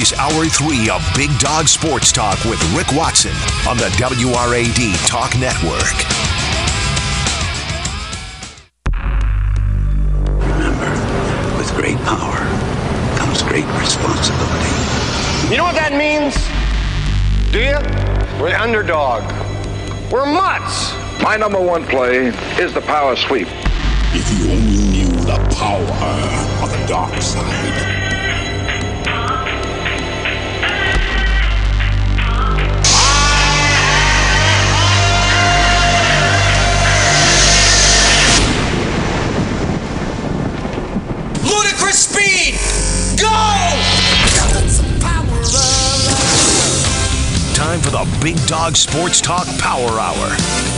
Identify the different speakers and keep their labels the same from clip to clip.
Speaker 1: Is Hour 3 of Big Dog Sports Talk with Rick Watson on the WRAD Talk Network.
Speaker 2: Remember, with great power comes great responsibility.
Speaker 3: You know what that means? Do you? We're the underdog. We're mutts.
Speaker 4: My number one play is the power sweep.
Speaker 5: If you only knew the power of the dark side.
Speaker 1: Time for the Big Dog Sports Talk Power Hour.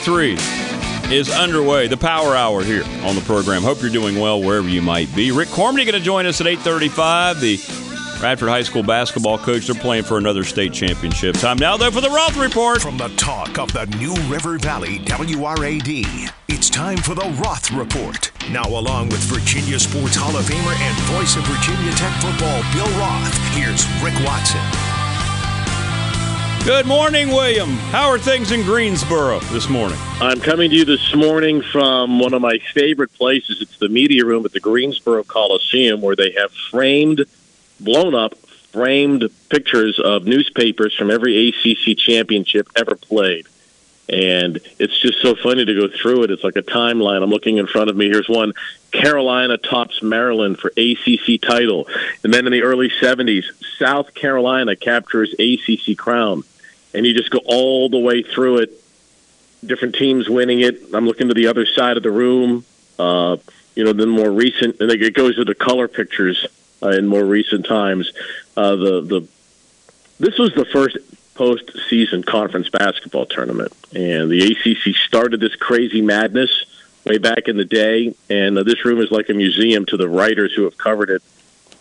Speaker 6: Three is underway. The Power Hour here on the program. Hope you're doing well wherever you might be. Rick Cormany going to join us at 8:35. The Radford High School basketball coach. They're playing for another state championship. Time now, though, for the Roth Report.
Speaker 1: From the talk of the New River Valley, WRAD, it's time for the Roth Report. Now, along with Virginia Sports Hall of Famer and voice of Virginia Tech football, Bill Roth, here's Rick Watson.
Speaker 6: Good morning, William. How are things in Greensboro this morning?
Speaker 7: I'm coming to you this morning from one of my favorite places. It's the media room at the Greensboro Coliseum, where they have framed, blown up, framed pictures of newspapers from every ACC championship ever played. And it's just so funny to go through it. It's like a timeline. I'm looking in front of me. Here's one Carolina tops Maryland for ACC title. And then in the early 70s, South Carolina captures ACC crown. And you just go all the way through it different teams winning it. I'm looking to the other side of the room. Uh, you know, then more recent, and it goes to the color pictures uh, in more recent times. Uh, the the this was the first postseason conference basketball tournament, and the ACC started this crazy madness way back in the day. And uh, this room is like a museum to the writers who have covered it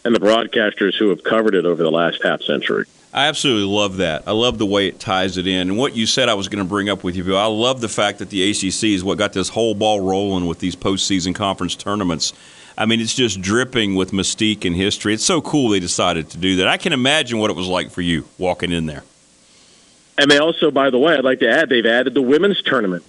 Speaker 7: and the broadcasters who have covered it over the last half century.
Speaker 6: I absolutely love that. I love the way it ties it in. And what you said I was going to bring up with you, Bill, I love the fact that the ACC is what got this whole ball rolling with these postseason conference tournaments. I mean, it's just dripping with mystique and history. It's so cool they decided to do that. I can imagine what it was like for you walking in there.
Speaker 7: And they also, by the way, I'd like to add, they've added the women's tournament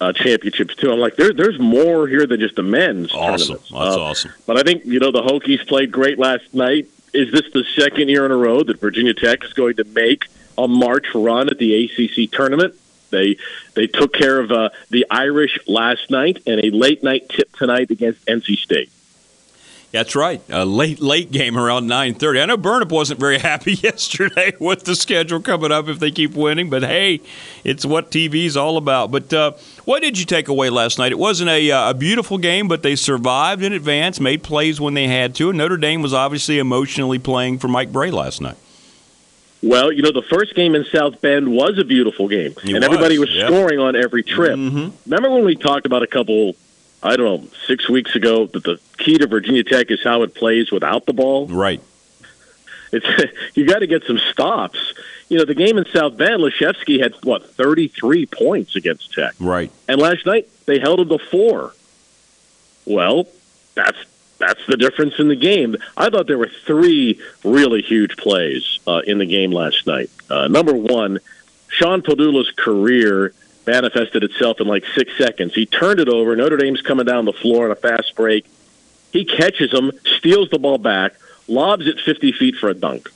Speaker 7: uh, championships too. I'm like, there, there's more here than just the men's.
Speaker 6: Awesome.
Speaker 7: tournaments.
Speaker 6: That's
Speaker 7: Uh,
Speaker 6: awesome.
Speaker 7: But I think you know the Hokies played great last night. Is this the second year in a row that Virginia Tech is going to make a March run at the ACC tournament? They they took care of uh, the Irish last night and a late night tip tonight against NC State.
Speaker 6: That's right. A late late game around nine thirty. I know Burnup wasn't very happy yesterday with the schedule coming up if they keep winning, but hey, it's what TV's all about. But uh, what did you take away last night? It wasn't a, uh, a beautiful game, but they survived in advance, made plays when they had to, and Notre Dame was obviously emotionally playing for Mike Brey last night.
Speaker 7: Well, you know, the first game in South Bend was a beautiful game,
Speaker 6: It
Speaker 7: and
Speaker 6: was,
Speaker 7: everybody was scoring on every trip.
Speaker 6: Mhm.
Speaker 7: Remember when we talked about a couple, I don't know, six weeks ago, that the key to Virginia Tech is how it plays without the ball?
Speaker 6: Right.
Speaker 7: It's you got to get some stops. You know, the game in South Bend, Laszewski had what thirty three points against Tech,
Speaker 6: Right.
Speaker 7: and last night they held him to four. Well, that's that's the difference in the game. I thought there were three really huge plays uh, in the game last night. Uh, number one, Sean Pedulla's career manifested itself in like six seconds. He turned it over. Notre Dame's coming down the floor on a fast break. He catches him, steals the ball back, lobs it 50 feet for a dunk.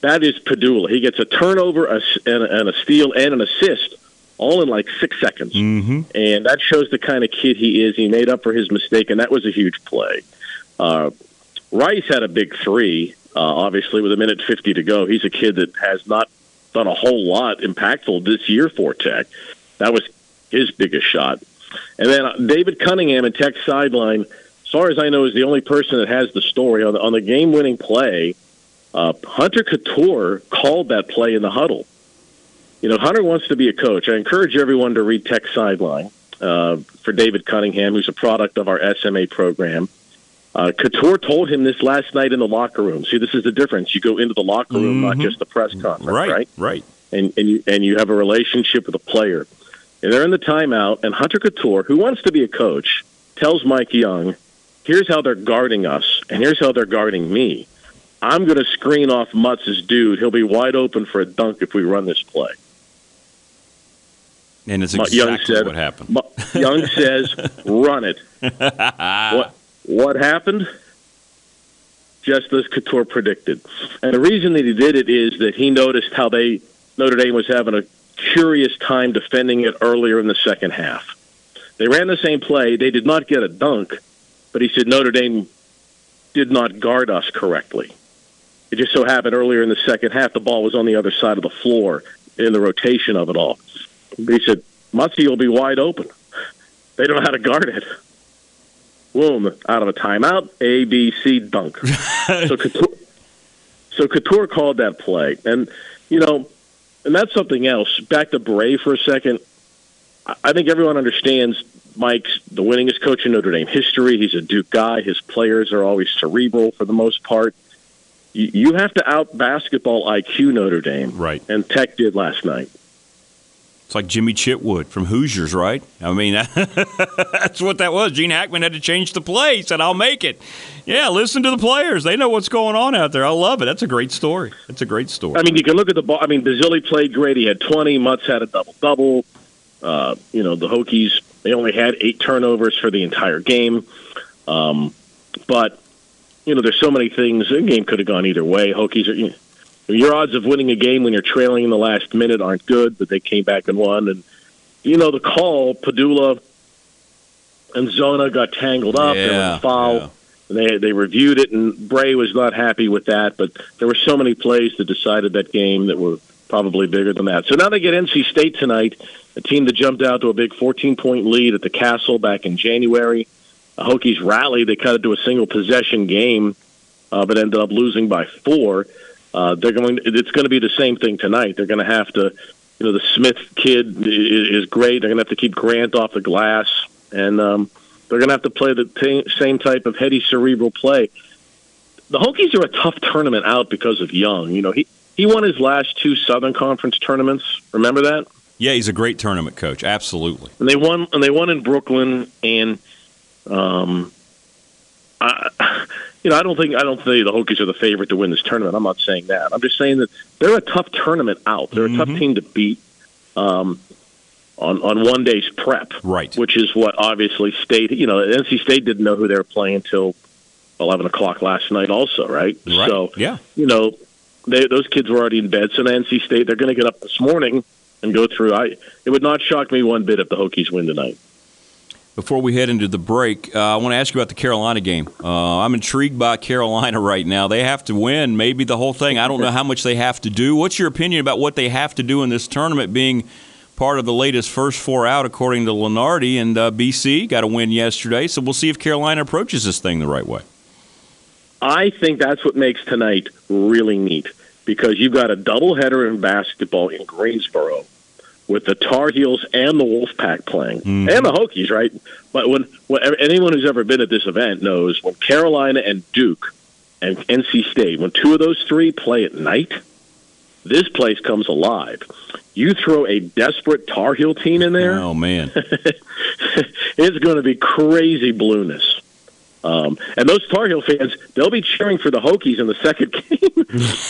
Speaker 7: That is Pedulla. He gets a turnover, a, and, a, and a steal, and an assist, all in like six seconds.
Speaker 6: Mm-hmm.
Speaker 7: And that shows the kind of kid he is. He made up for his mistake, and that was a huge play. Uh, Rice had a big three, uh, obviously, with a minute 50 to go. He's a kid that has not done a whole lot impactful this year for Tech. That was his biggest shot. And then uh, David Cunningham at Tech sideline, as far as I know, is the only person that has the story on the, on the game-winning play. Uh, Hunter Cattoor called that play in the huddle. You know, Hunter wants to be a coach. I encourage everyone to read Tech sideline uh, for David Cunningham, who's a product of our SMA program. Uh, Cattoor told him this last night in the locker room. See, this is the difference. You go into the locker room, not
Speaker 6: Mhm.
Speaker 7: just the press conference,
Speaker 6: Right,
Speaker 7: right?
Speaker 6: right.
Speaker 7: And and you and you have a relationship with a player. And they're in the timeout, and Hunter Cattoor, who wants to be a coach, tells Mike Young, "Here's how they're guarding us, and here's how they're guarding me. I'm going to screen off Mutts's dude. He'll be wide open for a dunk if we run this play."
Speaker 6: And it's exactly
Speaker 7: Young said,
Speaker 6: what happened.
Speaker 7: Young says, "Run it." what what happened? Just as Cattoor predicted, and the reason that he did it is that he noticed how they Notre Dame was having a curious time defending it earlier in the second half. They ran the same play. They did not get a dunk, but he said Notre Dame did not guard us correctly. It just so happened earlier in the second half, the ball was on the other side of the floor in the rotation of it all. He said, Mutzi will be wide open. They don't know how to guard it. Boom, out of a timeout, A, B, C, dunk. so, Cattoor, so Cattoor called that play. And, you know, and that's something else. Back to Brey for a second. I- I think everyone understands Mike's the winningest coach in Notre Dame history. He's a Duke guy. His players are always cerebral for the most part. You, you have to out basketball IQ Notre Dame.
Speaker 6: Right.
Speaker 7: And Tech did last night.
Speaker 6: It's like Jimmy Chitwood from Hoosiers, right? I mean, that's what that was. Gene Hackman had to change the play. He said, I'll make it. Yeah, listen to the players. They know what's going on out there. I love it. That's a great story. That's a great story.
Speaker 7: I mean, you can look at the ball. I mean, Basile played great. He had 20. Mutts had a double double. Uh, you know, the Hokies, they only had eight turnovers for the entire game. Um, but, you know, there's so many things. The game could have gone either way. Hokies are. You know, your odds of winning a game when you're trailing in the last minute aren't good, but they came back and won. And you know the call, Pedulla and Zona got tangled up. there was
Speaker 6: Yeah,
Speaker 7: a foul. And They they reviewed it, and Brey was not happy with that. But there were so many plays that decided that game that were probably bigger than that. So now they get NC State tonight, a team that jumped out to a big 14 point lead at the Castle back in January. The Hokies rallied; they cut it to a single possession game, uh, but ended up losing by four. Uh, they're going. It's going to be the same thing tonight. They're going to have to. You know, the Smith kid i- is great. They're going to have to keep Grant off the glass, and um, they're going to have to play the t- same type of heady cerebral play. The Hokies are a tough tournament out because of Young. You know, he he won his last two Southern Conference tournaments. Remember that?
Speaker 6: yeah, he's a great tournament coach. Absolutely.
Speaker 7: and they won and they won in Brooklyn and um I you know I don't think I don't think the Hokies are the favorite to win this tournament. I'm not saying that. I'm just saying that they're a tough tournament out. They're a tough team to beat um on on one day's prep.
Speaker 6: Right.
Speaker 7: Which is what obviously state you know, NC State didn't know who they were playing until eleven o'clock last night also, right?
Speaker 6: Right.
Speaker 7: So
Speaker 6: yeah.
Speaker 7: you know, they, those kids were already in bed. So NC State, they're going to get up this morning and go through. I it would not shock me one bit if the Hokies win tonight.
Speaker 6: Before we head into the break, uh, I want to ask you about the Carolina game. Uh, I'm intrigued by Carolina right now. They have to win, maybe the whole thing. I don't know how much they have to do. What's your opinion about what they have to do in this tournament, being part of the latest first four out, according to Lunardi and uh, BC? Got a win yesterday, so we'll see if Carolina approaches this thing the right way.
Speaker 7: I think that's what makes tonight really neat because you've got a doubleheader in basketball in Greensboro with the Tar Heels and the Wolfpack playing and the Hokies, right? But when, when anyone who's ever been at this event knows when Carolina and Duke and NC State, when two of those three play at night, this place comes alive. You throw a desperate Tar Heel team in there,
Speaker 6: Oh man,
Speaker 7: it's going to be crazy blueness. Um, and those Tar Heel fans, they'll be cheering for the Hokies in the second game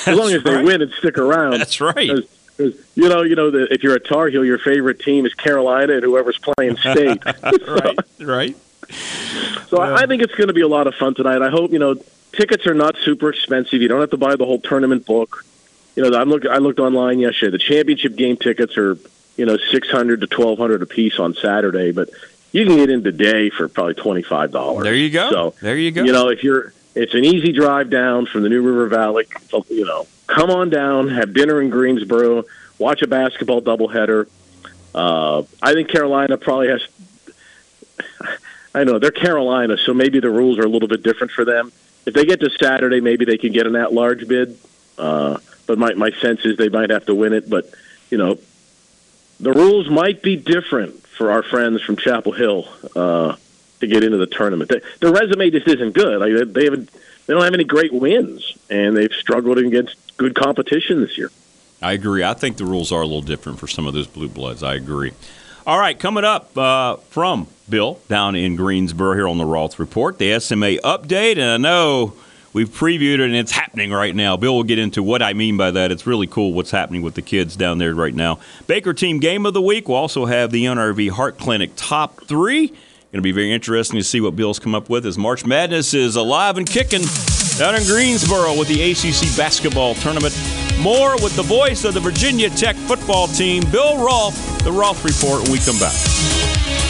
Speaker 7: as long as they
Speaker 6: right.
Speaker 7: win and stick around.
Speaker 6: that's right.
Speaker 7: 'Cause- 'cause, you know, you know, the, if you're a Tar Heel, your favorite team is Carolina and whoever's playing state.
Speaker 6: right, right.
Speaker 7: So I I think it's going to be a lot of fun tonight. I hope you know tickets are not super expensive. You don't have to buy the whole tournament book. You know, I looked I looked online yesterday. The championship game tickets are you know six hundred to twelve hundred a piece on Saturday, but you can get in today for probably twenty five dollars.
Speaker 6: There you go.
Speaker 7: So
Speaker 6: there you go.
Speaker 7: You know, if you're, it's an easy drive down from the New River Valley. So, you know, come on down, have dinner in Greensboro, watch a basketball doubleheader. Uh, I think Carolina probably has. I know they're Carolina, so maybe the rules are a little bit different for them. If they get to Saturday, maybe they can get an at-large bid. Uh, but my my sense is they might have to win it. But you know, the rules might be different for our friends from Chapel Hill uh, to get into the tournament. They, their resume just isn't good. Like they haven't, they don't have any great wins, and they've struggled against good competition this year.
Speaker 6: I agree. I think the rules are a little different for some of those blue bloods. I agree. All right, coming up uh, from Bill down in Greensboro here on the Roth Report, the SMA update, and I know we've previewed it and it's happening right now. Bill will get into what I mean by that. It's really cool what's happening with the kids down there right now. Baker Team Game of the Week. We'll also have the NRV Heart Clinic Top Three. Going to be very interesting to see what Bill's come up with as March Madness is alive and kicking down in Greensboro with the ACC basketball tournament. More with the voice of the Virginia Tech football team, Bill Roth, the Roth Report, when we come back.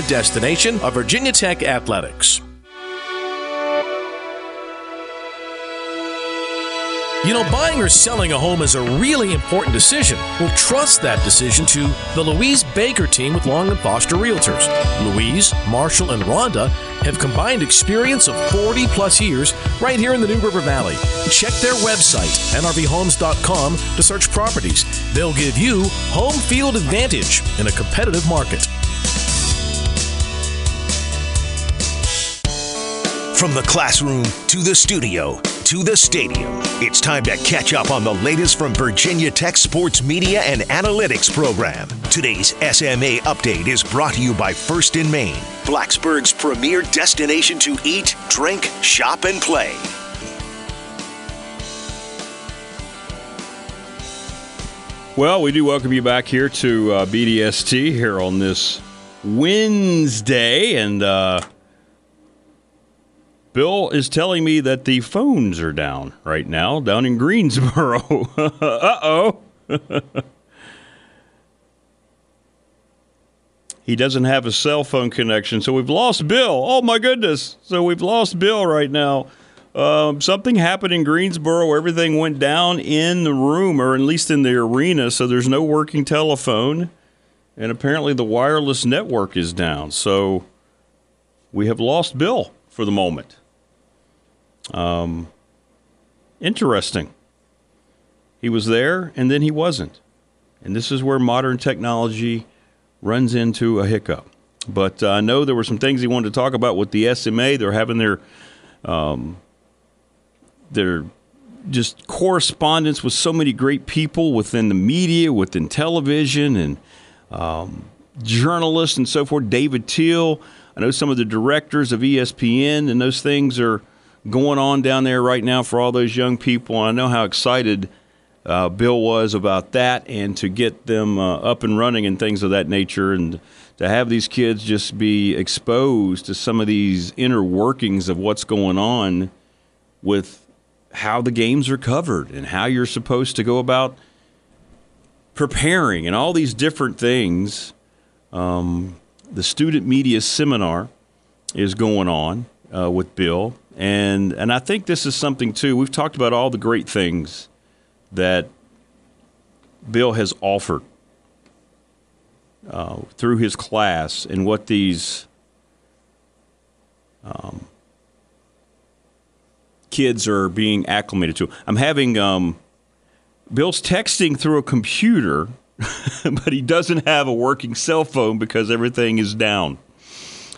Speaker 8: destination of Virginia Tech Athletics. You know, buying or selling a home is a really important decision. We'll trust that decision to the Louise Baker team with Long and Foster Realtors. Louise, Marshall, and Rhonda have combined experience of 40 plus years right here in the New River Valley. Check their website, nrvhomes.com, to search properties. They'll give you home field advantage in a competitive market.
Speaker 1: From the classroom to the studio to the stadium, it's time to catch up on the latest from Virginia Tech Sports Media and Analytics program. Today's SMA update is brought to you by First & Main, Blacksburg's premier destination to eat, drink, shop, and play.
Speaker 6: Well, we do welcome you back here to uh, BDST here on this Wednesday, and uh, Bill is telling me that the phones are down right now, down in Greensboro. uh oh. he doesn't have a cell phone connection, so we've lost Bill. Oh my goodness! So we've lost Bill right now. Um, something happened in Greensboro. Everything went down in the room, or at least in the arena. So there's no working telephone, and apparently the wireless network is down. So we have lost Bill for the moment. Um, interesting. He was there, and then he wasn't, and this is where modern technology runs into a hiccup. But uh, I know there were some things he wanted to talk about with the SMA. They're having their um, their just correspondence with so many great people within the media, within television, and um, journalists and so forth. David Teel, I know some of the directors of ESPN, and those things are going on down there right now for all those young people. And I know how excited uh, Bill was about that and to get them uh, up and running and things of that nature. And to have these kids just be exposed to some of these inner workings of what's going on with how the games are covered and how you're supposed to go about preparing and all these different things. Um, the student media seminar is going on uh, with Bill, and and I think this is something too. We've talked about all the great things that Bill has offered uh, through his class and what these um, kids are being acclimated to. I'm having um, Bill's texting through a computer but he doesn't have a working cell phone because everything is down.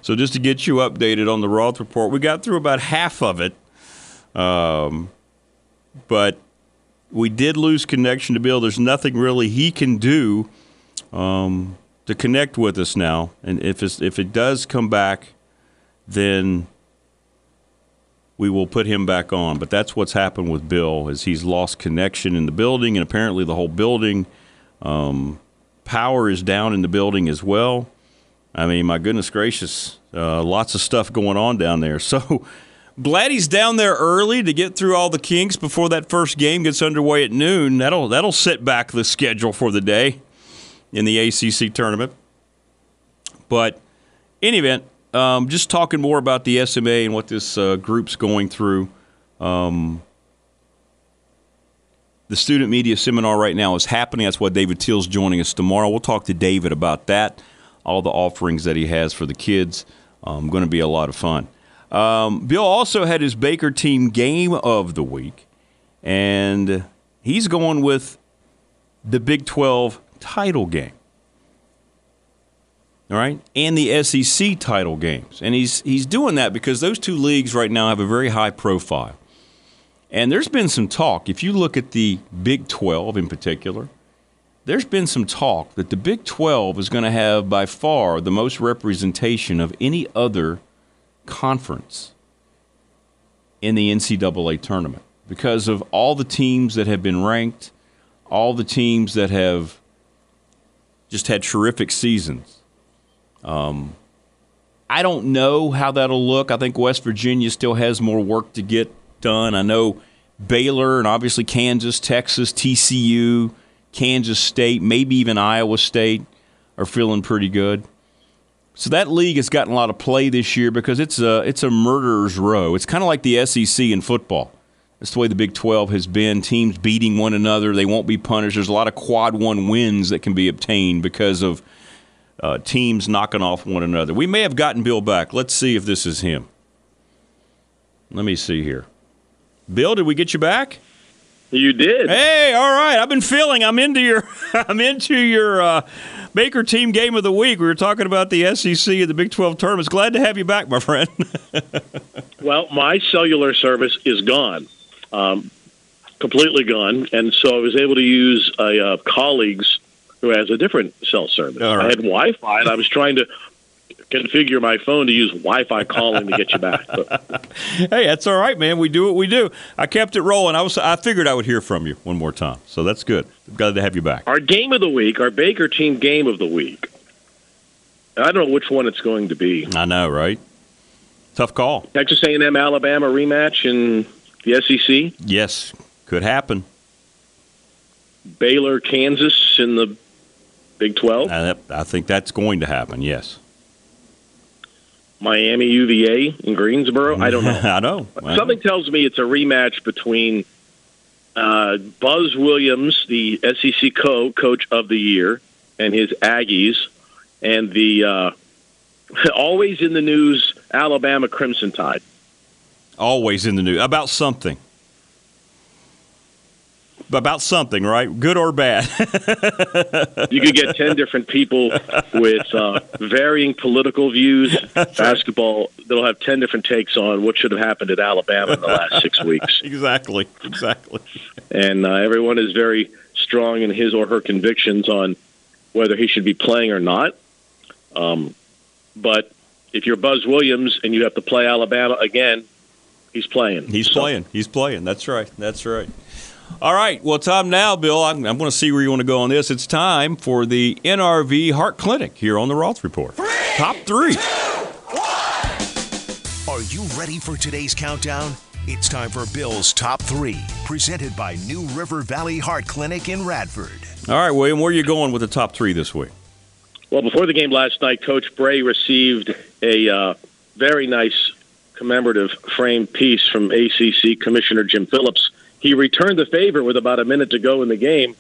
Speaker 6: So just to get you updated on the Roth report, we got through about half of it, um, but we did lose connection to Bill. There's nothing really he can do um, to connect with us now, and if if it does come back, then we will put him back on. But that's what's happened with Bill is he's lost connection in the building, and apparently the whole building um, power is down in the building as well. I mean, my goodness gracious, uh, lots of stuff going on down there. So glad he's down there early to get through all the kinks before that first game gets underway at noon. That'll that'll set back the schedule for the day in the ACC tournament. But in any event, um, just talking more about the SMA and what this uh, group's going through. Um, the student media seminar right now is happening. That's why David Teel's joining us tomorrow. We'll talk to David about that, all the offerings that he has for the kids. Um, going to be a lot of fun. Um, Bill also had his Baker team game of the week, and he's going with the Big 12 title game. All right, and the SEC title games, and he's he's doing that because those two leagues right now have a very high profile. And there's been some talk, if you look at the Big 12 in particular, there's been some talk that the Big 12 is going to have by far the most representation of any other conference in the NCAA tournament because of all the teams that have been ranked, all the teams that have just had terrific seasons. Um, I don't know how that'll look. I think West Virginia still has more work to get done. I know Baylor and obviously Kansas, Texas, TCU, Kansas State, maybe even Iowa State are feeling pretty good. So that league has gotten a lot of play this year because it's a it's a murderer's row. It's kind of like the SEC in football. That's the way the Big 12 has been. Teams beating one another. They won't be punished. There's a lot of quad one wins that can be obtained because of uh, teams knocking off one another. We may have gotten Bill back. Let's see if this is him. Let me see here. Bill, did we get you back?
Speaker 7: You did.
Speaker 6: Hey, all right. I've been feeling. I'm into your. I'm into your uh, Baker team game of the week. We were talking about the SEC and the Big 12 tournaments. Glad to have you back, my friend.
Speaker 7: well, my cellular service is gone, um, completely gone, and so I was able to use a uh, colleague's who has a different cell service.
Speaker 6: Right.
Speaker 7: I had Wi-Fi, and I was trying to configure my phone to use Wi-Fi calling to get you back. But.
Speaker 6: hey, that's all right, man. We do what we do. I kept it rolling. I was I figured I would hear from you one more time, so that's good. Glad to have you back.
Speaker 7: Our game of the week, our Baker team game of the week. I don't know which one it's going to be.
Speaker 6: I know, right? Tough call.
Speaker 7: Texas A&M Alabama rematch in the SEC.
Speaker 6: Yes, could happen.
Speaker 7: Baylor Kansas in the Big 12.
Speaker 6: I, I think that's going to happen. Yes.
Speaker 7: Miami UVA in Greensboro. I don't know.
Speaker 6: I know.
Speaker 7: Something tells me it's a rematch between uh, Buzz Williams, the SEC co coach of the year, and his Aggies, and the uh, always in the news Alabama Crimson Tide.
Speaker 6: Always in the news about something about something, right? Good or bad.
Speaker 7: you could get 10 different people with uh, varying political views, basketball, right. that'll have 10 different takes on what should have happened at Alabama in the last six weeks.
Speaker 6: exactly, exactly.
Speaker 7: And uh, everyone is very strong in his or her convictions on whether he should be playing or not. Um, but if you're Buzz Williams and you have to play Alabama again, he's playing.
Speaker 6: He's so. playing. He's playing. That's right. That's right. All right. Well, time now, Bill. I'm, I'm going to see where you want to go on this. It's time for the NRV Heart Clinic here on the Roth Report.
Speaker 1: Three,
Speaker 6: Top three.
Speaker 1: Two, Are you ready for today's countdown? It's time for Bill's Top Three, presented by New River Valley Heart Clinic in Radford.
Speaker 6: All right, William, where are you going with the top three this week?
Speaker 7: Well, before the game last night, Coach Brey received a uh, very nice commemorative framed piece from ACC Commissioner Jim Phillips he returned the favor with about a minute to go in the game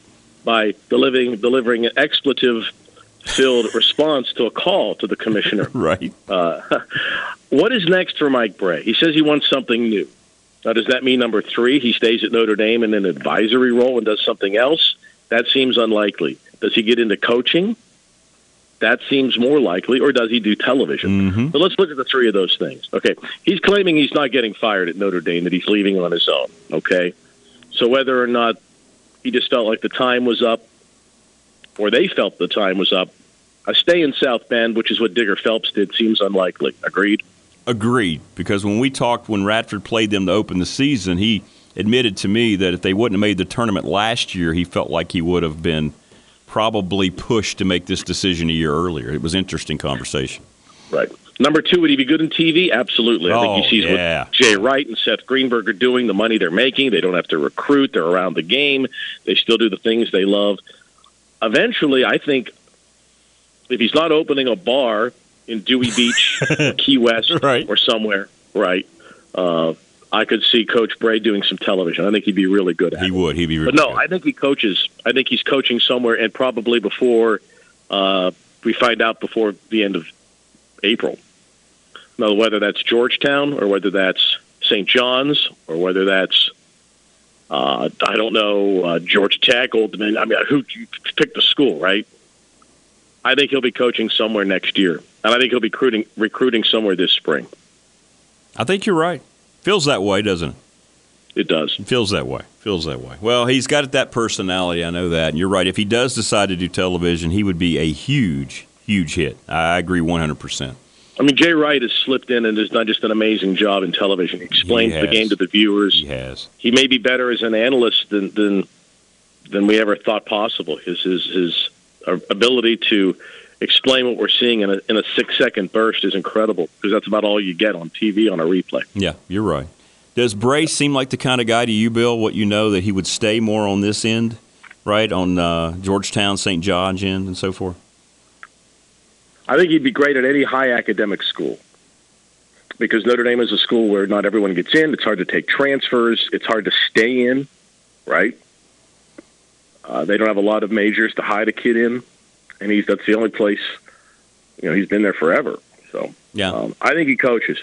Speaker 7: by delivering delivering an expletive filled response to a call to the commissioner.
Speaker 6: right. Uh,
Speaker 7: what is next for Mike Brey? He says he wants something new. Now, does that mean number three, he stays at Notre Dame in an advisory role and does something else? That seems unlikely. Does he get into coaching? That seems more likely. Or does he do television?
Speaker 6: Mm-hmm.
Speaker 7: But let's look at the three of those things. Okay. He's claiming he's not getting fired at Notre Dame, that he's leaving on his own. Okay. So whether or not he just felt like the time was up or they felt the time was up, a stay in South Bend, which is what Digger Phelps did, seems unlikely. Agreed?
Speaker 6: Agreed. Because when we talked when Radford played them to open the season, he admitted to me that if they wouldn't have made the tournament last year, he felt like he would have been probably pushed to make this decision a year earlier. It was interesting conversation.
Speaker 7: Right. Number two, would he be good in TV? Absolutely. I
Speaker 6: Oh,
Speaker 7: think he sees
Speaker 6: yeah.
Speaker 7: what Jay Wright and Seth Greenberg are doing, the money they're making. They don't have to recruit. They're around the game. They still do the things they love. Eventually, I think if he's not opening a bar in Dewey Beach, or Key West,
Speaker 6: Right.
Speaker 7: or somewhere, right, uh, I could see Coach Brey doing some television. I think he'd be really good at
Speaker 6: He
Speaker 7: it.
Speaker 6: would. He'd be really
Speaker 7: But no,
Speaker 6: good.
Speaker 7: I think he coaches. I think he's coaching somewhere, and probably before uh, we find out before the end of April. Now, whether that's Georgetown or whether that's St. John's or whether that's uh, I don't know uh, Georgia Tech, Old Dominion. I mean, who you pick the school, right? I think he'll be coaching somewhere next year, and I think he'll be recruiting recruiting somewhere this spring.
Speaker 6: I think you're right. Feels that way, doesn't it?
Speaker 7: It does.
Speaker 6: It feels that way. Feels that way. Well, he's got that personality. I know that. And you're right. If he does decide to do television, he would be a huge, huge hit. I agree 100%.
Speaker 7: I mean, Jay Wright has slipped in and has done just an amazing job in television. He explains
Speaker 6: He
Speaker 7: the game to the viewers.
Speaker 6: He has.
Speaker 7: He may be better as an analyst than than, than we ever thought possible. His his his ability to explain what we're seeing in a in a six second burst is incredible because that's about all you get on TV on a replay.
Speaker 6: Yeah, you're right. Does Brey seem like the kind of guy to you, Bill, what you know, that he would stay more on this end, right? On uh, Georgetown, St. John's end, and so forth?
Speaker 7: I think he'd be great at any high academic school because Notre Dame is a school where not everyone gets in. It's hard to take transfers. It's hard to stay in, right? Uh, they don't have a lot of majors to hide a kid in, and he's that's the only place. You know, he's been there forever. So
Speaker 6: Yeah.
Speaker 7: um, I think he coaches.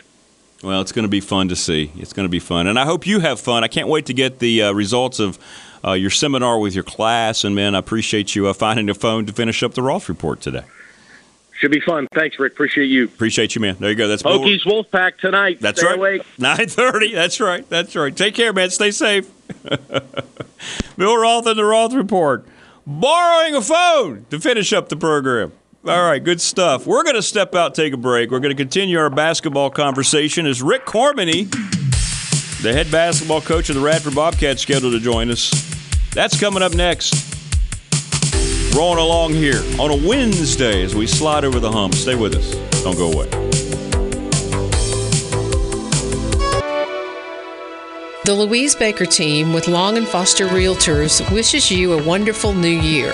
Speaker 6: Well, it's going to be fun to see. It's going to be fun, and I hope you have fun. I can't wait to get the uh, results of uh, your seminar with your class. And man, I appreciate you uh, finding the phone to finish up the Roth report today.
Speaker 7: Should be fun. Thanks, Rick. Appreciate you.
Speaker 6: Appreciate you, man. There you go. That's Bill-
Speaker 7: Hokies Wolfpack tonight.
Speaker 6: That's
Speaker 7: Stay
Speaker 6: right.
Speaker 7: awake.
Speaker 6: Nine thirty. That's right. That's right. Take care, man. Stay safe. Bill Roth and the Roth Report. Borrowing a phone to finish up the program. All right, good stuff. We're going to step out, take a break. We're going to continue our basketball conversation as Rick Cormany, the head basketball coach of the Radford Bobcats, scheduled to join us. That's coming up next. Rolling along here on a Wednesday as we slide over the hump. Stay with us. Don't go away.
Speaker 9: The Louise Baker team with Long and Foster Realtors wishes you a wonderful new year.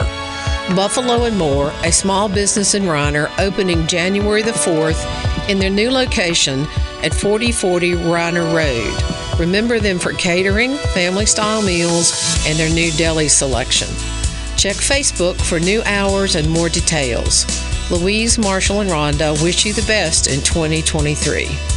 Speaker 9: Buffalo and More, a small business in Riner, opening January the 4th in their new location at 4040 Riner Road. Remember them for catering, family style meals, and their new deli selection. Check Facebook for new hours and more details. Louise, Marshall, and Rhonda wish you the best in 2023.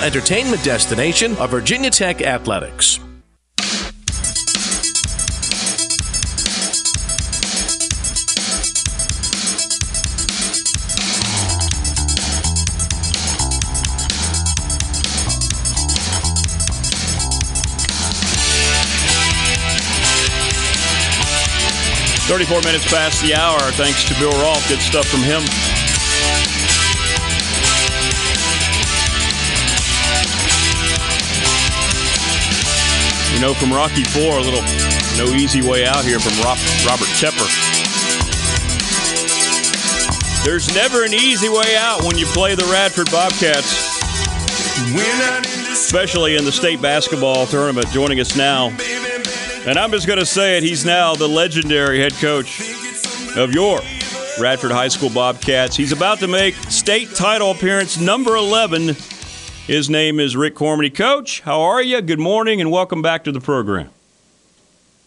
Speaker 8: entertainment destination of Virginia Tech Athletics.
Speaker 6: Thirty-four minutes past the hour. Thanks to Bill Roth. Good stuff from him. You know, from Rocky Four, a little no easy way out here from Ro- Robert Tepper. There's never an easy way out when you play the Radford Bobcats, especially in the state basketball tournament. Joining us now, And I'm just going to say it. He's now the legendary head coach of your Radford High School Bobcats. He's about to make state title appearance number 11. His name is Rick Cormany. Coach, how are you? Good morning and welcome back to the program.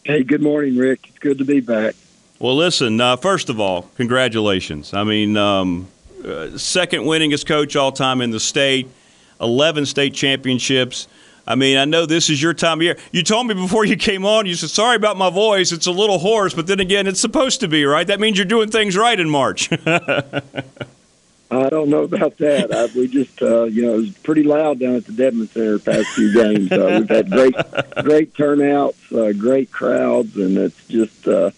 Speaker 10: Hey, good morning, Rick. It's good to be back.
Speaker 6: Well, listen, uh, first of all, congratulations. I mean, um, uh, second winningest coach all time in the state, 11 state championships. I mean, I know this is your time of year. You told me before you came on, you said, sorry about my voice. It's a little hoarse, but then again, it's supposed to be, right? That means you're doing things right in March.
Speaker 10: I don't know about that. I, we just, uh, you know, it was pretty loud down at the Dedmon Center the past few games. Uh, we've had great, great turnouts, uh, great crowds, and it's just uh,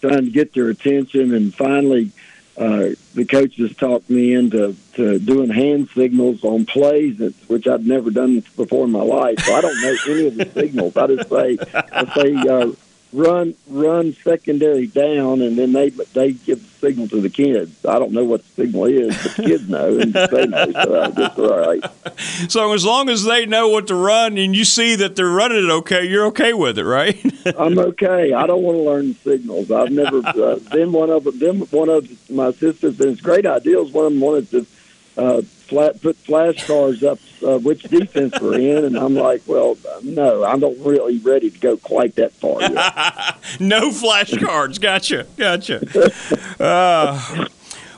Speaker 10: trying to get their attention. And finally, uh, the coaches talked me into to doing hand signals on plays, that, which I'd never done before in my life. So I don't know any of the signals. I just say, I say, uh, run, run secondary down, and then they they give the signal to the kids. I don't know what the signal is, but the kids know, and they know. So I guess all right.
Speaker 6: So as long as they know what to run, and you see that they're running it okay, you're okay with it, right?
Speaker 10: I'm okay. I don't want to learn signals. I've never uh, been one of them. One of my sisters, and it's great ideas. One of them wanted to uh, flat, put flashcards up uh, which defense we're in, and I'm like, well, no, I'm not really ready to go quite that far yet.
Speaker 6: no flashcards. Gotcha. Gotcha. Uh,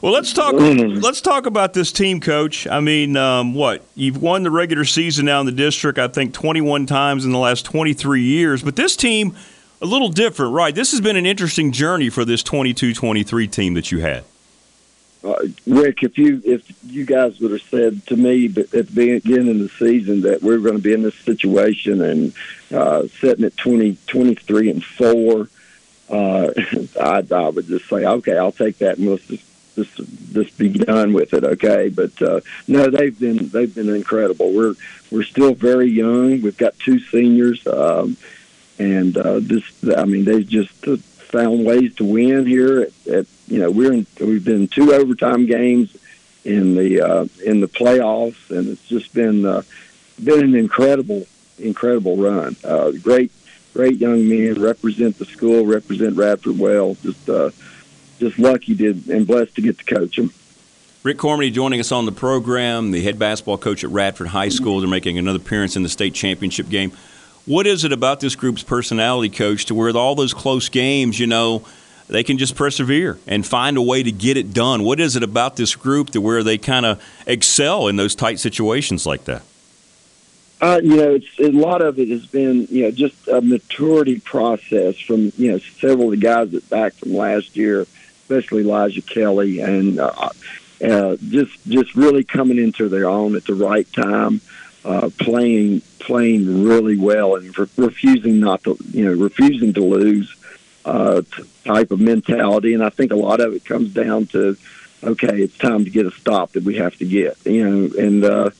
Speaker 6: well, let's talk. Let's talk about this team, Coach. I mean, um, what you've won the regular season now in the district. I think 21 times in the last 23 years. But this team, a little different, right? This has been an interesting journey for this 22-23 team that you had.
Speaker 10: Uh, Rick, if you if you guys would have said to me at the beginning of the season that we are going to be in this situation and uh, sitting at 20, 23 and four, uh, I, I would just say, okay, I'll take that and let's just just just be done with it, okay? But uh, no, they've been they've been incredible. We're we're still very young. We've got two seniors, um, and uh, this I mean they've just found ways to win here at, at you know we're in, we've been two overtime games in the uh, in the playoffs, and it's just been uh, been an incredible incredible run. Uh, great great young men represent the school, represent Radford well. Just uh, just lucky to and blessed to get to coach them.
Speaker 6: Rick Cormany joining us on the program, the head basketball coach at Radford High School. They're making another appearance in the state championship game. What is it about this group's personality, coach, to where all those close games, you know, they can just persevere and find a way to get it done. What is it about this group to where they kind of excel in those tight situations like that?
Speaker 10: Uh, you know, it's a lot of it has been you know just a maturity process from you know several of the guys that back from last year, especially Elijah Kelly, and uh, uh, just just really coming into their own at the right time, uh, playing playing really well and re- refusing not to you know refusing to lose uh, type of mentality. And I think a lot of it comes down to, okay, it's time to get a stop that we have to get. You know, and uh,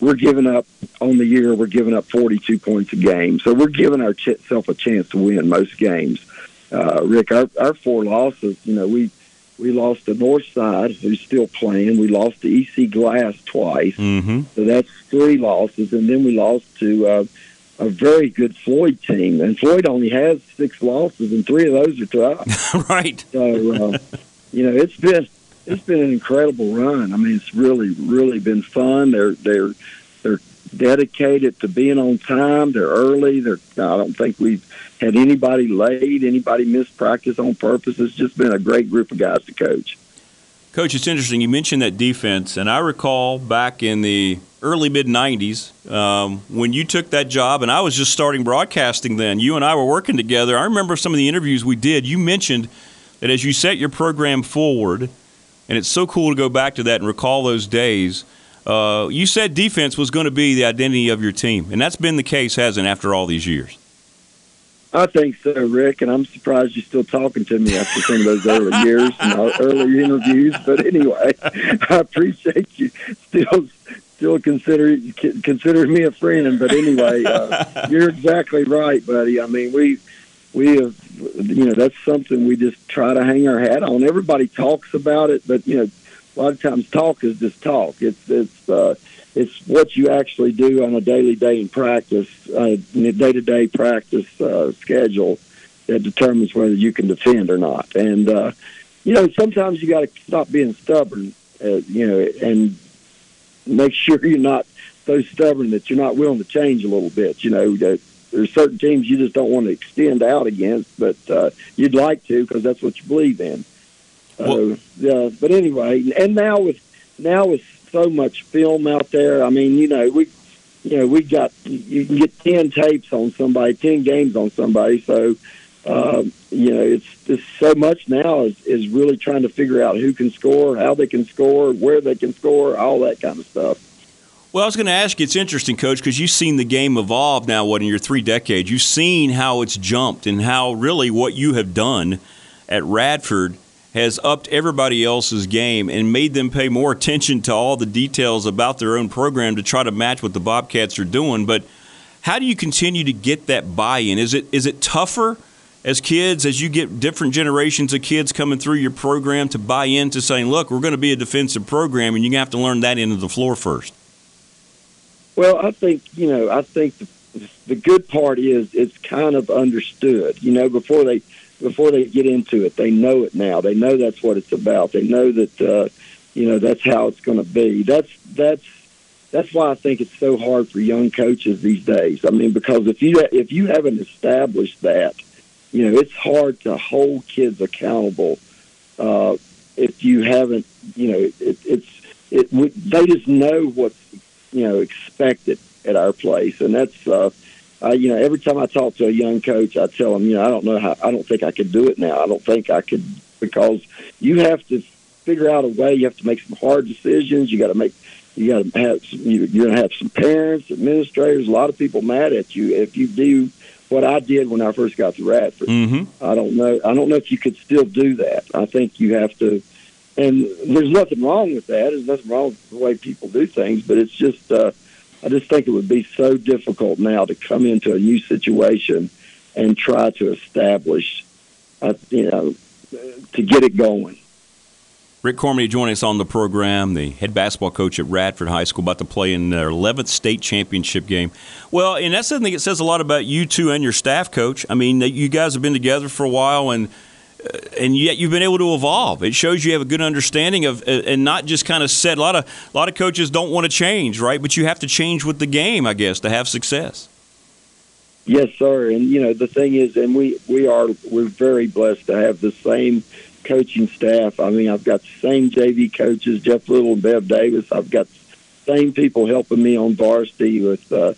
Speaker 10: we're giving up on the year. We're giving up 42 points a game, so we're giving ourselves a chance to win most games. Uh, Rick, our, our four losses, you know, we we lost the to Northside, who's still playing. We lost to EC Glass twice,
Speaker 6: mm-hmm.
Speaker 10: so that's three losses, and then we lost to. Uh, a very good Floyd team, and Floyd only has six losses, and three of those are to us.
Speaker 6: right.
Speaker 10: So, uh, you know, it's been it's been an incredible run. I mean, it's really really been fun. They're they're they're dedicated to being on time. They're early. They're I don't think we've had anybody late, anybody miss practice on purpose. It's just been a great group of guys to coach.
Speaker 6: Coach, it's interesting. You mentioned that defense, and I recall back in the early mid 90s um, when you took that job, and I was just starting broadcasting then. You and I were working together. I remember some of the interviews we did. You mentioned that as you set your program forward, and it's so cool to go back to that and recall those days. Uh, you said defense was going to be the identity of your team, and that's been the case, hasn't it, after all these years?
Speaker 10: I think so, Rick, and I'm surprised you're still talking to me after some of those early years and early interviews. But anyway, I appreciate you still still consider consider me a friend. But anyway, uh, you're exactly right, buddy. I mean, we we have you know that's something we just try to hang our hat on. Everybody talks about it, but you know, a lot of times talk is just talk. It's it's uh, it's what you actually do on a daily day in practice, uh, day to day practice uh, schedule that determines whether you can defend or not. And uh, you know, sometimes you got to stop being stubborn, uh, you know, and make sure you're not so stubborn that you're not willing to change a little bit. You know, that there's certain teams you just don't want to extend out against, but uh, you'd like to because that's what you believe in. Uh, yeah, but anyway, and now with now with so much film out there, I mean, you know, we you know we got you can get ten tapes on somebody, ten games on somebody, so. Um, you know, it's just so much now is, is really trying to figure out who can score, how they can score, where they can score, all that kind of stuff.
Speaker 6: Well, I was going to ask you, it's interesting, Coach, because you've seen the game evolve now, what, in your three decades. You've seen how it's jumped and how really what you have done at Radford has upped everybody else's game and made them pay more attention to all the details about their own program to try to match what the Bobcats are doing. But how do you continue to get that buy in? Is it, is it tougher? As kids, as you get different generations of kids coming through your program to buy into saying, look, we're going to be a defensive program, and you have to learn that into the floor first?
Speaker 10: Well, I think, you know, I think the, the good part is it's kind of understood, you know, before they before they get into it. They know it now. They know that's what it's about. They know that uh, you know that's how it's going to be. That's that's that's why I think it's so hard for young coaches these days. I mean, because if you if you haven't established that, you know, it's hard to hold kids accountable uh, if you haven't. You know, it, it's it. They just know what's you know expected at our place, and that's. Uh, uh, you know, every time I talk to a young coach, I tell them, you know, I don't know how, I don't think I could do it now. I don't think I could because you have to figure out a way. You have to make some hard decisions. You got to make, you got to have, some, you, you're going to have some parents, administrators, a lot of people mad at you if you do what I did when I first got to Radford.
Speaker 6: Mm-hmm.
Speaker 10: I don't know. I don't know if you could still do that. I think you have to. And there's nothing wrong with that. There's nothing wrong with the way people do things, but it's just. Uh, I just think it would be so difficult now to come into a new situation and try to establish, uh, you know, to get it going.
Speaker 6: Rick Cormany joining us on the program, the head basketball coach at Radford High School, about to play in their 11th state championship game. Well, and that's something that says a lot about you two and your staff, coach. I mean, you guys have been together for a while, and uh, and yet you've been able to evolve. It shows you have a good understanding of, uh, and not just kind of set. A lot of a lot of coaches don't want to change, right? But you have to change with the game, I guess, to have success.
Speaker 10: Yes, sir. And you know the thing is, and we we are we're very blessed to have the same coaching staff. I mean, I've got the same JV coaches, Jeff Little and Bev Davis. I've got the same people helping me on varsity with uh,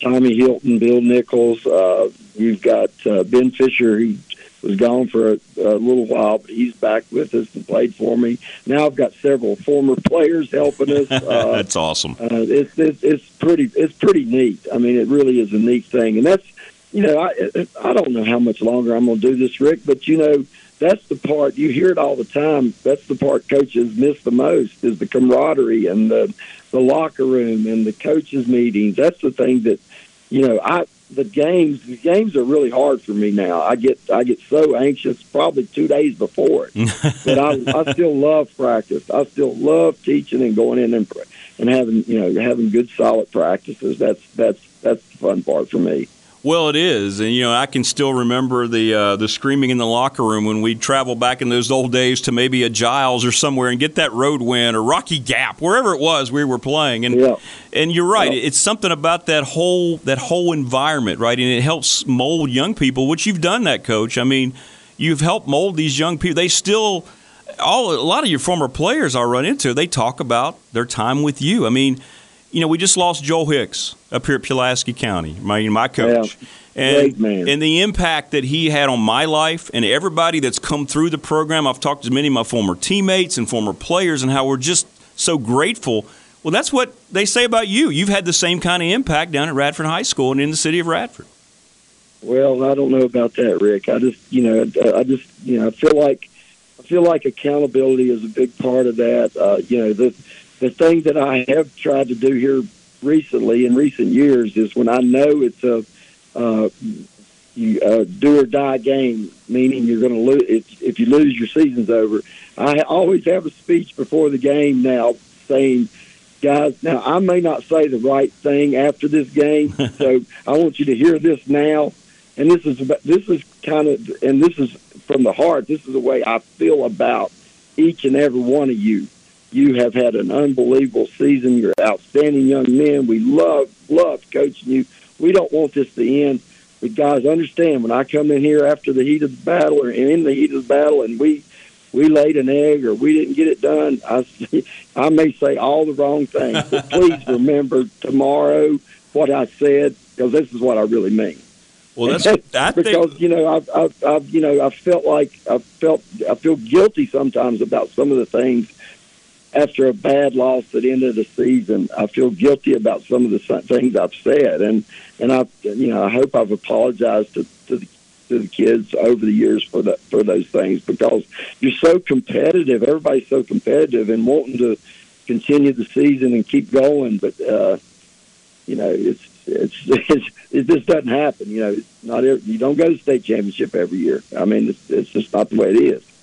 Speaker 10: Tommy Hilton, Bill Nichols. Uh, you've got uh, Ben Fisher, who was gone for a, a little while, but he's back with us and played for me. Now I've got several former players helping us.
Speaker 6: Uh, that's awesome.
Speaker 10: Uh, it's, it's it's pretty it's pretty neat. I mean, it really is a neat thing, and that's you know I I don't know how much longer I'm going to do this, Rick, but you know that's the part you hear it all the time. That's the part coaches miss the most is the camaraderie and the the locker room and the coaches meetings. That's the thing that you know I the games the games are really hard for me now. I get I get so anxious probably two days before it, but I I still love practice. I still love teaching and going in and and having you know having good solid practices. That's that's that's the fun part for me.
Speaker 6: Well, it is, and you know I can still remember the uh, the screaming in the locker room when we'd travel back in those old days to maybe a Giles or somewhere and get that road win or Rocky Gap, wherever it was we were playing. And
Speaker 10: yeah.
Speaker 6: and you're right, yeah. it's something about that whole that whole environment, right? And it helps mold young people, which you've done that, coach. I mean, you've helped mold these young people. They still all a lot of your former players I run into, they talk about their time with you. I mean you know, we just lost Joel Hicks up here at Pulaski County, my my coach.
Speaker 10: Yeah.
Speaker 6: And, and the impact that he had on my life and everybody that's come through the program. I've talked to many of my former teammates and former players and how we're just so grateful. Well, that's what they say about you. You've had the same kind of impact down at Radford High School and in the city of Radford.
Speaker 10: Well, I don't know about that, Rick. I just, you know, I just, you know, I feel like I feel like accountability is a big part of that. Uh, you know, the the thing that I have tried to do here recently in recent years is when I know it's a uh, you, uh, do or die game, meaning you're going to lose. If, if you lose, your season's over. I always have a speech before the game now saying, guys. Now, I may not say the right thing after this game, so I want you to hear this now. And this is about, this is kind of, and this is from the heart. This is the way I feel about each and every one of you. You have had an unbelievable season. You're outstanding young men. We love love coaching you. We don't want this to end. But guys, understand when I come in here after the heat of the battle or in the heat of the battle, and we we laid an egg or we didn't get it done, I, I may say all the wrong things. But please remember tomorrow what I said because this is what I really mean.
Speaker 6: Well, that's I
Speaker 10: because
Speaker 6: think,
Speaker 10: you know I've, I've, I've you know I felt like I felt I feel guilty sometimes about some of the things after a bad loss at the end of the season. I feel guilty about some of the things I've said, and and I you know I hope I've apologized to to the, to the kids over the years for that for those things because you're so competitive. Everybody's so competitive and wanting to continue the season and keep going, but uh, you know it's it's, it's it just doesn't happen. You know, it's not you don't go to state championship every year. I mean, it's, it's just not the way it is.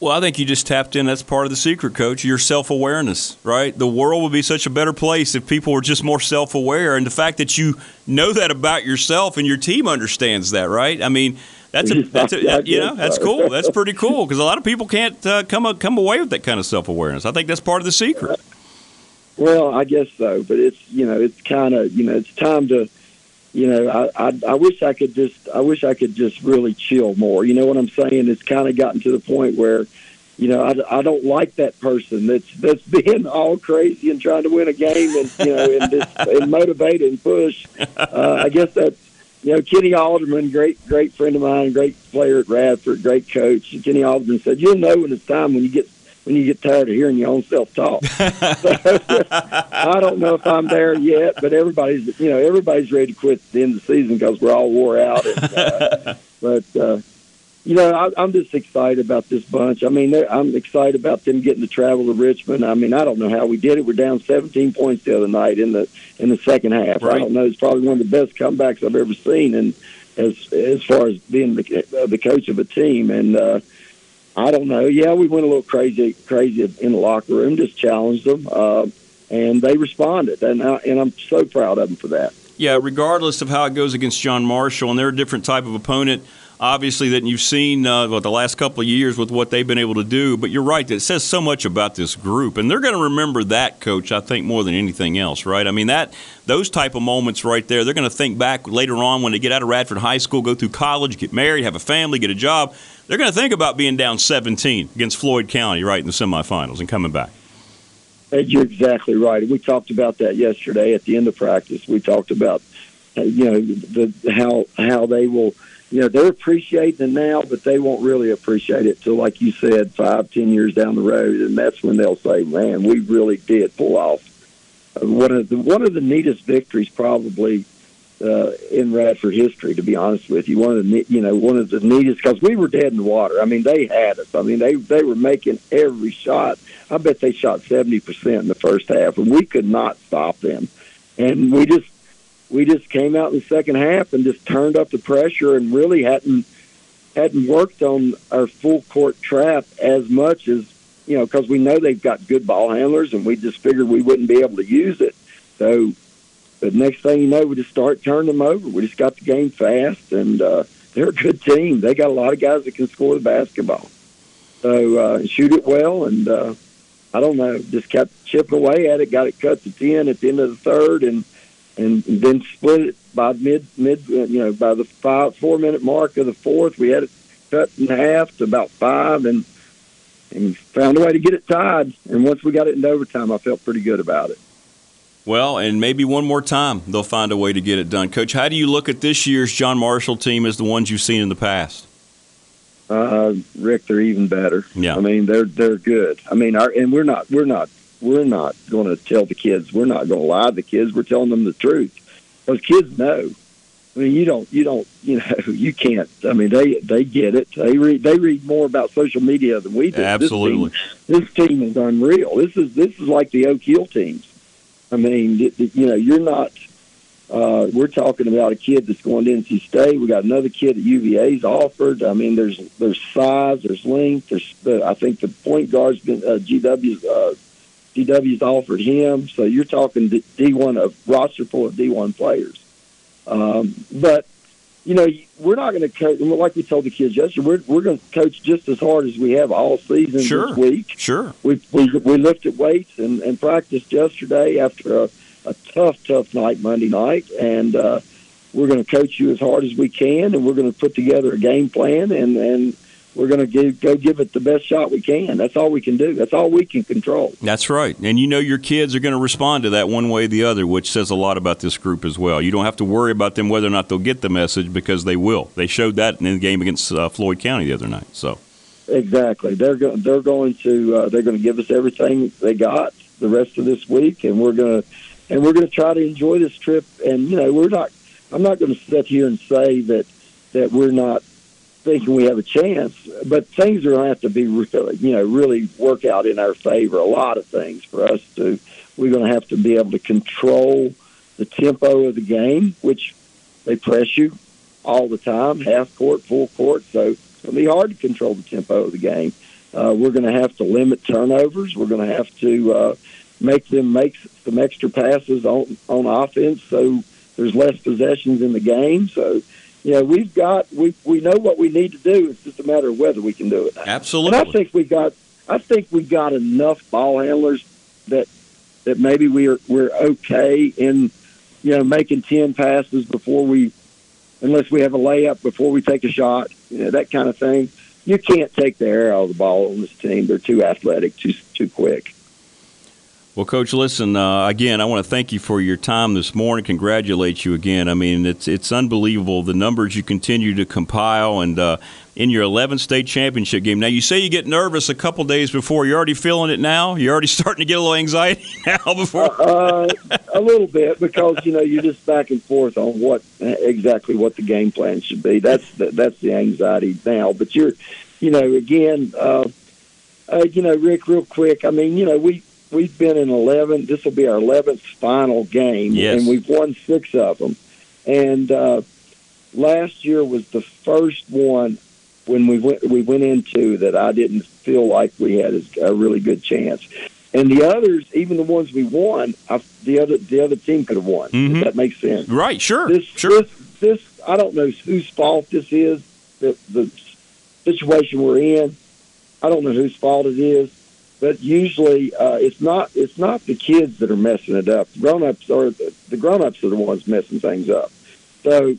Speaker 6: Well, I think you just tapped in. That's part of the secret, coach. Your self awareness, right? The world would be such a better place if people were just more self aware. And the fact that you know that about yourself and your team understands that, right? I mean, that's a, that's a, you know that's cool. That's pretty cool because a lot of people can't uh, come come away with that kind of self awareness. I think that's part of the secret.
Speaker 10: Well, I guess so, but it's you know it's kind of you know it's time to you know, I, I I wish I could just I wish I could just really chill more. You know what I'm saying? It's kind of gotten to the point where, you know, I, I don't like that person that's that's being all crazy and trying to win a game and you know and just and motivate and push. Uh, I guess that's you know Kenny Alderman, great great friend of mine, great player at Radford, great coach. Kenny Alderman said, "You'll know when it's time when you get when you get tired of hearing your own self talk. I don't know if I'm there yet, but everybody's you know everybody's ready to quit at the end of the season because we're all wore out. And, uh, but uh, you know, I, I'm just excited about this bunch. I mean, I'm excited about them getting to travel to Richmond. I mean, I don't know how we did it. We're down 17 points the other night in the in the second half. Right. I don't know. It's probably one of the best comebacks I've ever seen, and as as far as being the, uh, the coach of a team and. uh I don't know. Yeah, we went a little crazy, crazy in the locker room. Just challenged them, uh, and they responded, and I, and I'm so proud of them for that.
Speaker 6: Yeah, regardless of how it goes against John Marshall, and they're a different type of opponent, obviously, that you've seen uh, the last couple of years with what they've been able to do. But you're right; it says so much about this group, and they're going to remember that, Coach. I think more than anything else, right? I mean that those type of moments right there. They're going to think back later on when they get out of Radford High School, go through college, get married, have a family, get a job they're going to think about being down 17 against Floyd County right in the semifinals and coming back.
Speaker 10: You're exactly right. We talked about that yesterday at the end of practice. We talked about uh, you know the how how they will you know they're appreciating it now, but they won't really appreciate it till like you said five ten years down the road, and that's when they'll say, "Man, we really did pull off." Uh, one of the one of the neatest victories probably uh, in Radford history, to be honest with you. One of the you know one of the neatest because we were dead in the water. I mean, they had us. I mean, they they were making every shot. I bet they shot seventy percent in the first half, and we could not stop them. And we just we just came out in the second half and just turned up the pressure and really hadn't hadn't worked on our full court trap as much as you know because we know they've got good ball handlers, and we just figured we wouldn't be able to use it. So but next thing you know, we just start turning them over. We just got the game fast, and uh, they're a good team. They got a lot of guys that can score the basketball. So uh, shoot it well, and uh, I don't know, just kept chipping away at it. Got it cut to ten at the end of the third, and and then split it by mid mid uh, you know by the five four minute mark of the fourth. We had it cut in half to about five, and and found a way to get it tied. And once we got it into overtime, I felt pretty good about it.
Speaker 6: Well, and maybe one more time they'll find a way to get it done. Coach, how do you look at this year's John Marshall team as the ones you've seen in the past?
Speaker 10: Uh, Rick, they're even better.
Speaker 6: Yeah,
Speaker 10: I mean they're they're good. I mean, our and we're not we're not we're not going to tell the kids. We're not going to lie to the kids. We're telling them the truth. Those kids know. I mean, you don't, you don't, you know, you can't. I mean, they they get it. They read they read more about social media than we do.
Speaker 6: Absolutely,
Speaker 10: this team, this team is unreal. This is this is like the Oak Hill teams. I mean, you know, you're not. Uh, we're talking about a kid that's going to NC State. We got another kid at UVA's offered. I mean, there's there's size, there's length. There's the, I think the point guard's been uh, GW's uh, FCW's offered him. So you're talking D one of roster full of D one players. Um, but you know, we're not going to coach. Like we told the kids yesterday, we're we're going to coach just as hard as we have all season
Speaker 6: sure.
Speaker 10: this week.
Speaker 6: Sure.
Speaker 10: We we we lifted weights and, and practiced yesterday after a, a tough tough night Monday night, and uh, we're going to coach you as hard as we can, and we're going to put together a game plan and and we're going to give, go give it the best shot we can. That's all we can do. That's all we can control.
Speaker 6: That's right. And you know your kids are going to respond to that one way or the other, which says a lot about this group as well. You don't have to worry about them whether or not they'll get the message because they will. They showed that in the game against uh, Floyd County the other night. So
Speaker 10: exactly, they're go- they're going to uh, they're going to give us everything they got the rest of this week, and we're going to and we're going to try to enjoy this trip. And you know, we're not. I'm not going to sit here and say that that we're not thinking we have a chance, but things are going to have to be really, you know, really work out in our favor. A lot of things for us to. We're going to have to be able to control the tempo of the game, which they press you all the time, half court, full court. So it'll be hard to control the tempo of the game. Uh, we're going to have to limit turnovers. We're going to have to uh, make them make some extra passes on on offense, so there's less possessions in the game. So you know, we've got we we know what we need to do. It's just a matter of whether we can do it. Now.
Speaker 6: Absolutely.
Speaker 10: And I think we got I think we got enough ball handlers that that maybe we're we're okay in you know making ten passes before we unless we have a layup before we take a shot, you know, that kind of thing. You can't take the air out of the ball on this team. They're too athletic, too too quick.
Speaker 6: Well, Coach, listen uh, again. I want to thank you for your time this morning. Congratulate you again. I mean, it's it's unbelievable the numbers you continue to compile, and uh, in your 11th state championship game. Now, you say you get nervous a couple days before. You're already feeling it now. You're already starting to get a little anxiety now. Before
Speaker 10: uh, a little bit because you know you're just back and forth on what exactly what the game plan should be. That's the, that's the anxiety now. But you're, you know, again, uh, uh, you know, Rick, real quick. I mean, you know, we we've been in 11. This will be our 11th final game,
Speaker 6: yes.
Speaker 10: and we've won six of them. And uh, last year was the first one when we went we went into that I didn't feel like we had a really good chance. And the others, even the ones we won, I, the other the other team could have won.
Speaker 6: Mm-hmm.
Speaker 10: If that makes sense,
Speaker 6: right? Sure,
Speaker 10: this,
Speaker 6: sure.
Speaker 10: This, this I don't know whose fault this is. The, the situation we're in, I don't know whose fault it is but usually uh, it's not it's not the kids that are messing it up. Grown ups are the, the grown ups are the ones messing things up. So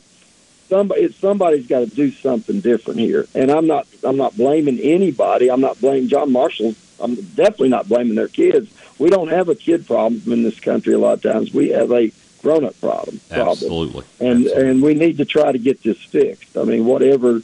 Speaker 10: somebody somebody's got to do something different here. And I'm not I'm not blaming anybody. I'm not blaming John Marshall. I'm definitely not blaming their kids. We don't have a kid problem in this country. A lot of times we have a grown up problem. problem.
Speaker 6: Absolutely.
Speaker 10: And
Speaker 6: Absolutely.
Speaker 10: and we need to try to get this fixed. I mean, whatever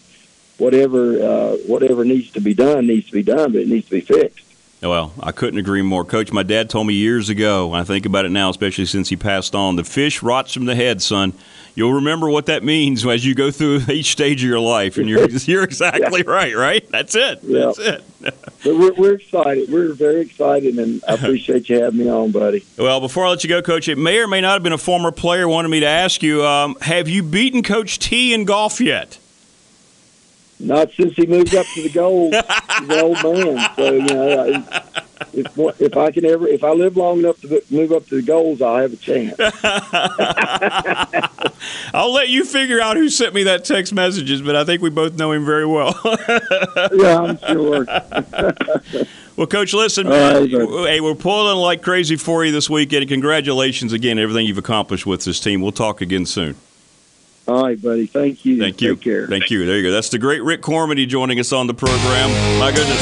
Speaker 10: whatever uh, whatever needs to be done needs to be done, but it needs to be fixed.
Speaker 6: Well, I couldn't agree more, Coach. My dad told me years ago, and I think about it now, especially since he passed on. The fish rots from the head, son. You'll remember what that means as you go through each stage of your life, and you're you're exactly yeah. right. Right? That's it.
Speaker 10: Yeah.
Speaker 6: That's it.
Speaker 10: but we're, we're excited. We're very excited, and I appreciate you having me on, buddy.
Speaker 6: Well, before I let you go, Coach, it may or may not have been a former player wanted me to ask you: um, Have you beaten Coach T in golf yet?
Speaker 10: Not since he moved up to the gold. He's an old man, so you know. If if I can ever, if I live long enough to move up to the goals, I'll have a chance.
Speaker 6: I'll let you figure out who sent me that text messages, but I think we both know him very well.
Speaker 10: yeah, I'm sure.
Speaker 6: well, Coach, listen, right, hey, we're pulling like crazy for you this weekend. Congratulations again, everything you've accomplished with this team. We'll talk again soon.
Speaker 10: All right, buddy. Thank you.
Speaker 6: Thank you.
Speaker 10: Take care.
Speaker 6: Thank you. There you go. That's the great Rick Cormany joining us on the program. My goodness.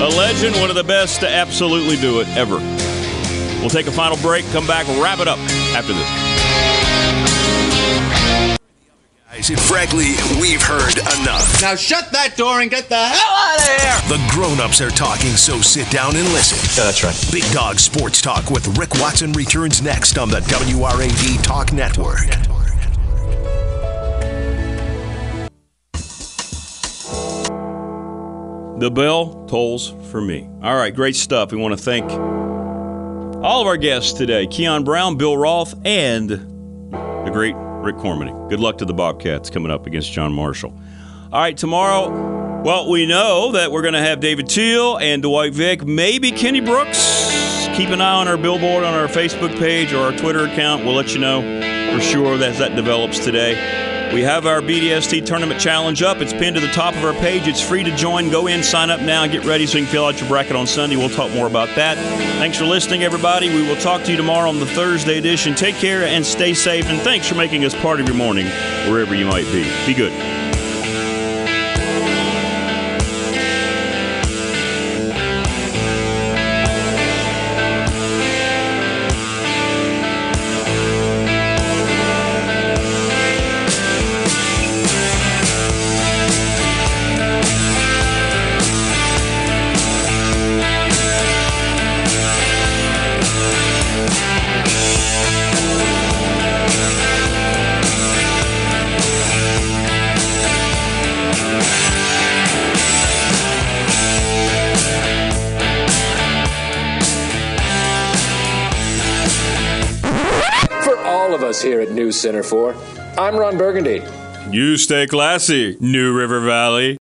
Speaker 6: A legend, one of the best to absolutely do it ever. We'll take a final break, come back, wrap it up after this.
Speaker 1: Guys, frankly, we've heard enough.
Speaker 11: Now shut that door and get the hell out of here!
Speaker 1: The grown-ups are talking, so sit down and listen.
Speaker 11: Yeah, that's right.
Speaker 1: Big Dog Sports Talk with Rick Watson returns next on the WRAD Talk Network.
Speaker 6: The bell tolls for me. All right, great stuff. We want to thank all of our guests today Keon Brown, Bill Roth, and the great Rick Cormany. Good luck to the Bobcats coming up against John Marshall. All right, tomorrow, well, we know that we're going to have David Teel and Dwight Vick, maybe Kenny Brooks. keep an eye on our billboard on our Facebook page or our Twitter account. We'll let you know for sure as that develops today. We have our BDST Tournament Challenge up. It's pinned to the top of our page. It's free to join. Go in, sign up now, get ready so you can fill out your bracket on Sunday. We'll talk more about that. Thanks for listening, everybody. We will talk to you tomorrow on the Thursday edition. Take care and stay safe. And thanks for making us part of your morning, wherever you might be. Be good.
Speaker 12: Center 4, I'm Ron Burgundy.
Speaker 6: You stay classy, New River Valley.